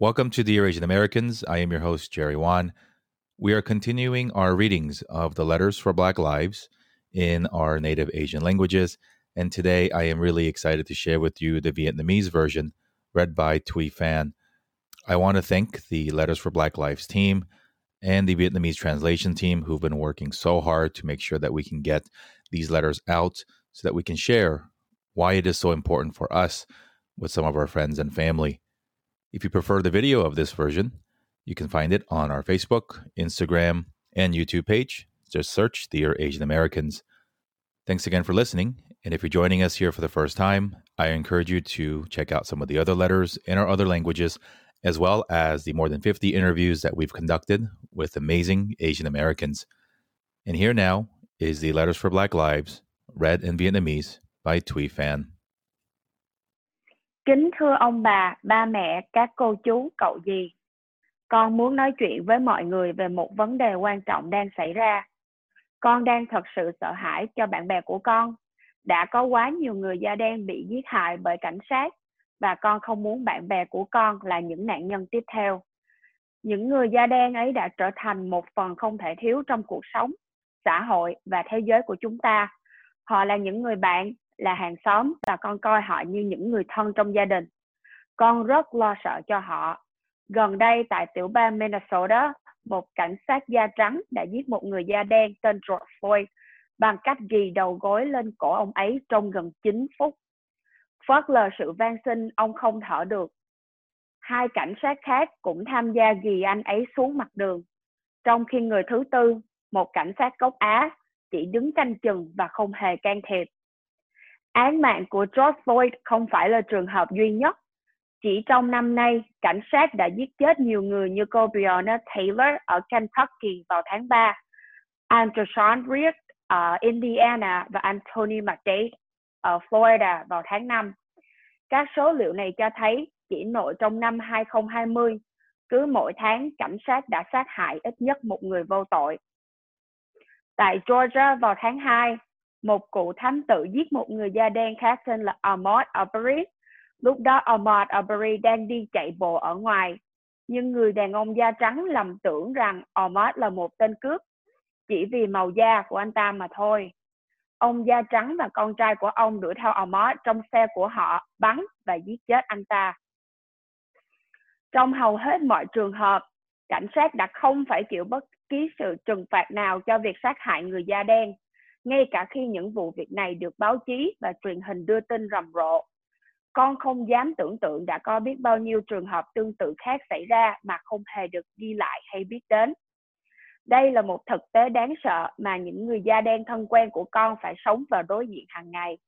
Welcome to the Asian Americans. I am your host, Jerry Wan. We are continuing our readings of the Letters for Black Lives in our native Asian languages. And today I am really excited to share with you the Vietnamese version read by Thuy Phan. I want to thank the Letters for Black Lives team and the Vietnamese translation team who've been working so hard to make sure that we can get these letters out so that we can share why it is so important for us with some of our friends and family. If you prefer the video of this version, you can find it on our Facebook, Instagram, and YouTube page. Just search Dear Asian Americans. Thanks again for listening. And if you're joining us here for the first time, I encourage you to check out some of the other letters in our other languages, as well as the more than 50 interviews that we've conducted with amazing Asian Americans. And here now is the Letters for Black Lives, read in Vietnamese by Thuy Phan. Kính thưa ông bà, ba mẹ, các cô chú, cậu dì. Con muốn nói chuyện với mọi người về một vấn đề quan trọng đang xảy ra. Con đang thật sự sợ hãi cho bạn bè của con. Đã có quá nhiều người da đen bị giết hại bởi cảnh sát và con không muốn bạn bè của con là những nạn nhân tiếp theo. Những người da đen ấy đã trở thành một phần không thể thiếu trong cuộc sống, xã hội và thế giới của chúng ta. Họ là những người bạn, là hàng xóm và con coi họ như những người thân trong gia đình. Con rất lo sợ cho họ. Gần đây tại tiểu bang Minnesota, một cảnh sát da trắng đã giết một người da đen tên George Floyd bằng cách ghi đầu gối lên cổ ông ấy trong gần 9 phút. Phớt lờ sự van xin, ông không thở được. Hai cảnh sát khác cũng tham gia ghi anh ấy xuống mặt đường. Trong khi người thứ tư, một cảnh sát gốc Á, chỉ đứng canh chừng và không hề can thiệp. Án mạng của George Floyd không phải là trường hợp duy nhất. Chỉ trong năm nay, cảnh sát đã giết chết nhiều người như cô Breonna Taylor ở Kentucky vào tháng 3, Andrew Sean Reed ở Indiana và Anthony McDade ở Florida vào tháng 5. Các số liệu này cho thấy chỉ nội trong năm 2020, cứ mỗi tháng cảnh sát đã sát hại ít nhất một người vô tội. Tại Georgia vào tháng 2, một cụ thám tử giết một người da đen khác tên là Ahmad Arbery. Lúc đó Ahmad Arbery đang đi chạy bộ ở ngoài, nhưng người đàn ông da trắng lầm tưởng rằng Ahmad là một tên cướp chỉ vì màu da của anh ta mà thôi. Ông da trắng và con trai của ông đuổi theo Ahmad trong xe của họ, bắn và giết chết anh ta. Trong hầu hết mọi trường hợp, cảnh sát đã không phải chịu bất kỳ sự trừng phạt nào cho việc sát hại người da đen ngay cả khi những vụ việc này được báo chí và truyền hình đưa tin rầm rộ. Con không dám tưởng tượng đã có biết bao nhiêu trường hợp tương tự khác xảy ra mà không hề được ghi lại hay biết đến. Đây là một thực tế đáng sợ mà những người da đen thân quen của con phải sống và đối diện hàng ngày.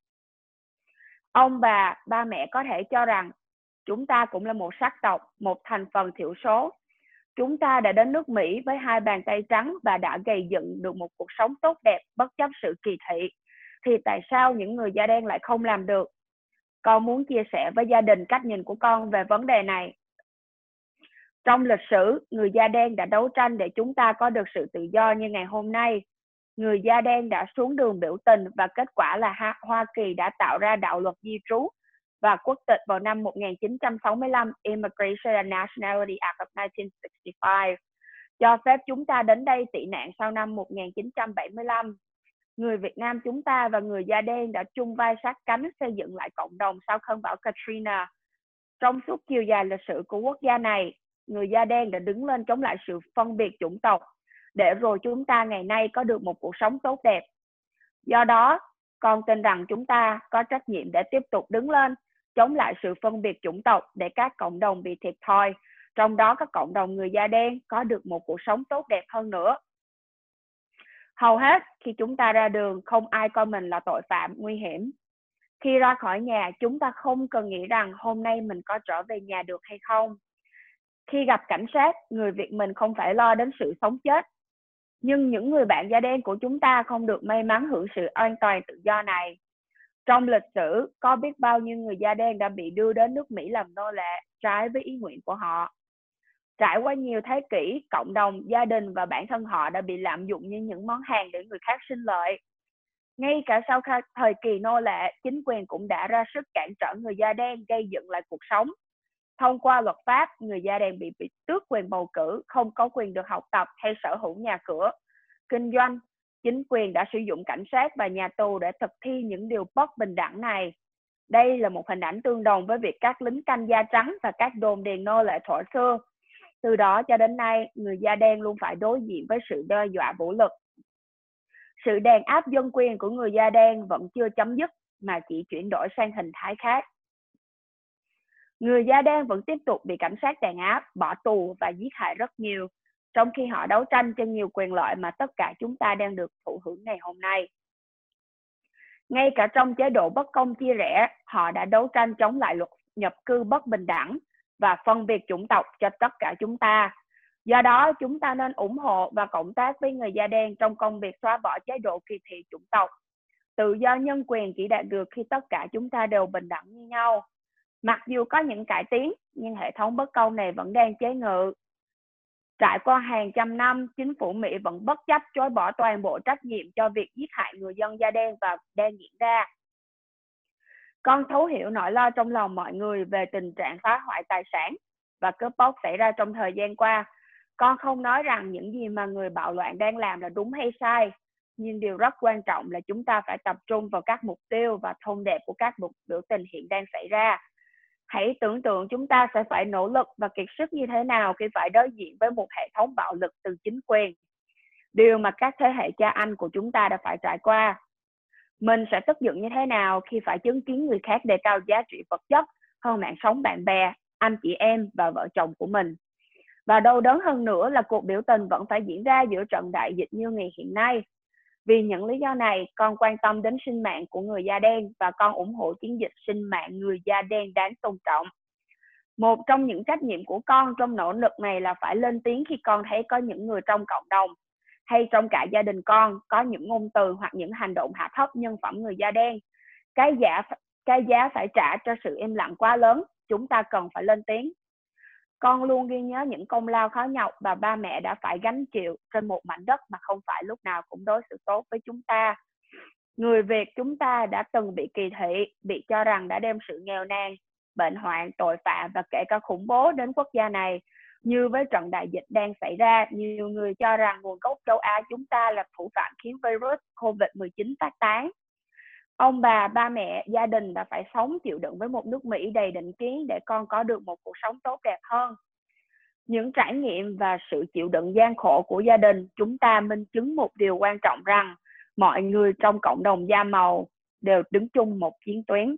Ông bà, ba mẹ có thể cho rằng chúng ta cũng là một sắc tộc, một thành phần thiểu số Chúng ta đã đến nước Mỹ với hai bàn tay trắng và đã gây dựng được một cuộc sống tốt đẹp bất chấp sự kỳ thị. Thì tại sao những người da đen lại không làm được? Con muốn chia sẻ với gia đình cách nhìn của con về vấn đề này. Trong lịch sử, người da đen đã đấu tranh để chúng ta có được sự tự do như ngày hôm nay. Người da đen đã xuống đường biểu tình và kết quả là Hoa Kỳ đã tạo ra đạo luật di trú và quốc tịch vào năm 1965 Immigration and Nationality Act of 1965 cho phép chúng ta đến đây tị nạn sau năm 1975. Người Việt Nam chúng ta và người da đen đã chung vai sát cánh xây dựng lại cộng đồng sau cơn bão Katrina. Trong suốt chiều dài lịch sử của quốc gia này, người da đen đã đứng lên chống lại sự phân biệt chủng tộc, để rồi chúng ta ngày nay có được một cuộc sống tốt đẹp. Do đó, con tin rằng chúng ta có trách nhiệm để tiếp tục đứng lên chống lại sự phân biệt chủng tộc để các cộng đồng bị thiệt thòi, trong đó các cộng đồng người da đen có được một cuộc sống tốt đẹp hơn nữa. Hầu hết khi chúng ta ra đường không ai coi mình là tội phạm nguy hiểm. Khi ra khỏi nhà chúng ta không cần nghĩ rằng hôm nay mình có trở về nhà được hay không. Khi gặp cảnh sát, người Việt mình không phải lo đến sự sống chết. Nhưng những người bạn da đen của chúng ta không được may mắn hưởng sự an toàn tự do này. Trong lịch sử, có biết bao nhiêu người da đen đã bị đưa đến nước Mỹ làm nô lệ trái với ý nguyện của họ. Trải qua nhiều thế kỷ, cộng đồng, gia đình và bản thân họ đã bị lạm dụng như những món hàng để người khác sinh lợi. Ngay cả sau thời kỳ nô lệ, chính quyền cũng đã ra sức cản trở người da đen gây dựng lại cuộc sống. Thông qua luật pháp, người da đen bị bị tước quyền bầu cử, không có quyền được học tập hay sở hữu nhà cửa, kinh doanh. Chính quyền đã sử dụng cảnh sát và nhà tù để thực thi những điều bất bình đẳng này. Đây là một hình ảnh tương đồng với việc các lính canh da trắng và các đồn điền nô lệ thổ xưa. Từ đó cho đến nay, người da đen luôn phải đối diện với sự đe dọa vũ lực. Sự đàn áp dân quyền của người da đen vẫn chưa chấm dứt mà chỉ chuyển đổi sang hình thái khác. Người da đen vẫn tiếp tục bị cảnh sát đàn áp, bỏ tù và giết hại rất nhiều, trong khi họ đấu tranh cho nhiều quyền lợi mà tất cả chúng ta đang được thụ hưởng ngày hôm nay. Ngay cả trong chế độ bất công chia rẽ, họ đã đấu tranh chống lại luật nhập cư bất bình đẳng và phân biệt chủng tộc cho tất cả chúng ta. Do đó, chúng ta nên ủng hộ và cộng tác với người da đen trong công việc xóa bỏ chế độ kỳ thị chủng tộc. Tự do nhân quyền chỉ đạt được khi tất cả chúng ta đều bình đẳng như nhau. Mặc dù có những cải tiến, nhưng hệ thống bất công này vẫn đang chế ngự. Trải qua hàng trăm năm, chính phủ Mỹ vẫn bất chấp chối bỏ toàn bộ trách nhiệm cho việc giết hại người dân da đen và đang diễn ra. Con thấu hiểu nỗi lo trong lòng mọi người về tình trạng phá hoại tài sản và cướp bóc xảy ra trong thời gian qua. Con không nói rằng những gì mà người bạo loạn đang làm là đúng hay sai, nhưng điều rất quan trọng là chúng ta phải tập trung vào các mục tiêu và thông đẹp của các mục biểu tình hiện đang xảy ra hãy tưởng tượng chúng ta sẽ phải nỗ lực và kiệt sức như thế nào khi phải đối diện với một hệ thống bạo lực từ chính quyền. Điều mà các thế hệ cha anh của chúng ta đã phải trải qua. Mình sẽ tức giận như thế nào khi phải chứng kiến người khác đề cao giá trị vật chất hơn mạng sống bạn bè, anh chị em và vợ chồng của mình. Và đau đớn hơn nữa là cuộc biểu tình vẫn phải diễn ra giữa trận đại dịch như ngày hiện nay vì những lý do này, con quan tâm đến sinh mạng của người da đen và con ủng hộ chiến dịch sinh mạng người da đen đáng tôn trọng. Một trong những trách nhiệm của con trong nỗ lực này là phải lên tiếng khi con thấy có những người trong cộng đồng hay trong cả gia đình con có những ngôn từ hoặc những hành động hạ thấp nhân phẩm người da đen. Cái giá cái giá phải trả cho sự im lặng quá lớn, chúng ta cần phải lên tiếng. Con luôn ghi nhớ những công lao khó nhọc mà ba mẹ đã phải gánh chịu trên một mảnh đất mà không phải lúc nào cũng đối xử tốt với chúng ta. Người Việt chúng ta đã từng bị kỳ thị, bị cho rằng đã đem sự nghèo nàn, bệnh hoạn, tội phạm và kể cả khủng bố đến quốc gia này. Như với trận đại dịch đang xảy ra, nhiều người cho rằng nguồn gốc châu Á chúng ta là thủ phạm khiến virus COVID-19 phát tán. Ông bà, ba mẹ, gia đình đã phải sống chịu đựng với một nước Mỹ đầy định kiến để con có được một cuộc sống tốt đẹp hơn. Những trải nghiệm và sự chịu đựng gian khổ của gia đình chúng ta minh chứng một điều quan trọng rằng mọi người trong cộng đồng da màu đều đứng chung một chiến tuyến.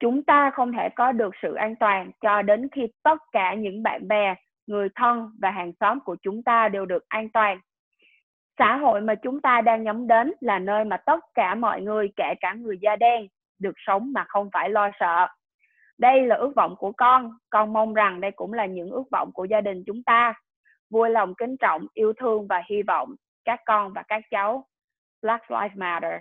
Chúng ta không thể có được sự an toàn cho đến khi tất cả những bạn bè, người thân và hàng xóm của chúng ta đều được an toàn xã hội mà chúng ta đang nhắm đến là nơi mà tất cả mọi người, kể cả người da đen, được sống mà không phải lo sợ. Đây là ước vọng của con. Con mong rằng đây cũng là những ước vọng của gia đình chúng ta. Vui lòng kính trọng, yêu thương và hy vọng các con và các cháu. Black Lives Matter.